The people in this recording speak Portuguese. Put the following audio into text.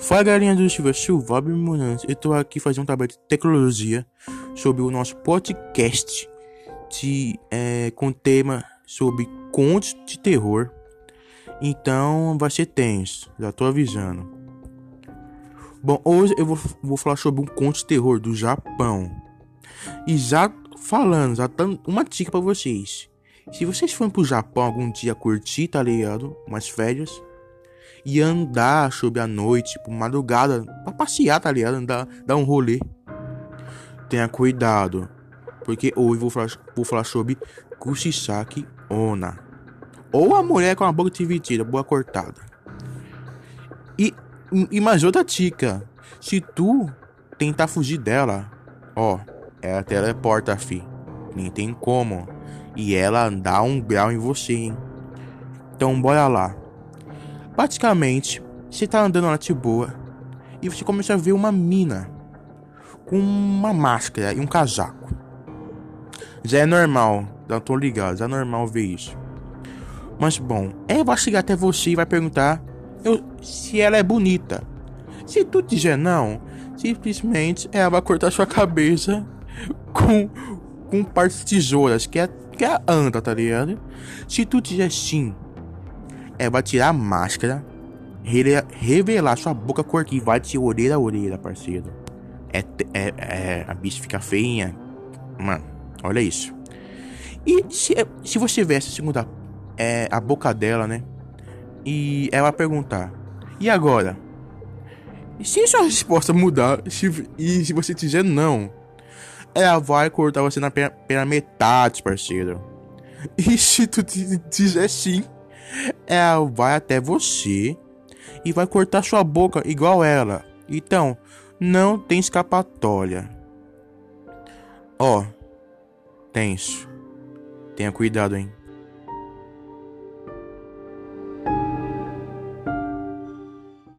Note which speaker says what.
Speaker 1: Fala galerinha do Silva Silva Munantes, eu tô aqui fazendo um trabalho de tecnologia sobre o nosso podcast de, é, com tema sobre contos de terror. Então vai ser tenso, já tô avisando. Bom, hoje eu vou, vou falar sobre um conto de terror do Japão. E já falando, já dando uma dica para vocês. Se vocês forem pro Japão algum dia curtir, tá ligado? Umas férias e andar sobre a noite, tipo, madrugada, pra passear, tá ligado? Andar, dar um rolê. Tenha cuidado, porque hoje vou falar, vou falar sobre Kushisaki Ona. Ou a mulher com a boca dividida, boa cortada. E, e mais outra dica: se tu tentar fugir dela, ó, ela teleporta, fi. Nem tem como. E ela dá um grau em você, hein? Então bora lá. Praticamente, você tá andando lá de boa e você começa a ver uma mina com uma máscara e um casaco. Já é normal, já tô ligado, já é normal ver isso. Mas bom, ela vai chegar até você e vai perguntar eu, se ela é bonita. Se tu dizer não, simplesmente ela vai cortar sua cabeça com, com partes de tesouras, que é, que é a anda, tá ligado? Se tu dizer sim, é vai tirar a máscara, revelar sua boca corta e vai de orelha a orelha, parceiro. É, é, é, a bicha fica feinha. Mano, olha isso. E se, se você essa segunda é, a boca dela, né? E ela perguntar: E agora? Se sua resposta mudar se, e se você dizer não, ela vai cortar você na pela, pela metade, parceiro. E se tu dizer sim, ela vai até você e vai cortar sua boca igual ela. Então, não tem escapatória. Ó, oh, tenso. Tenha cuidado, hein?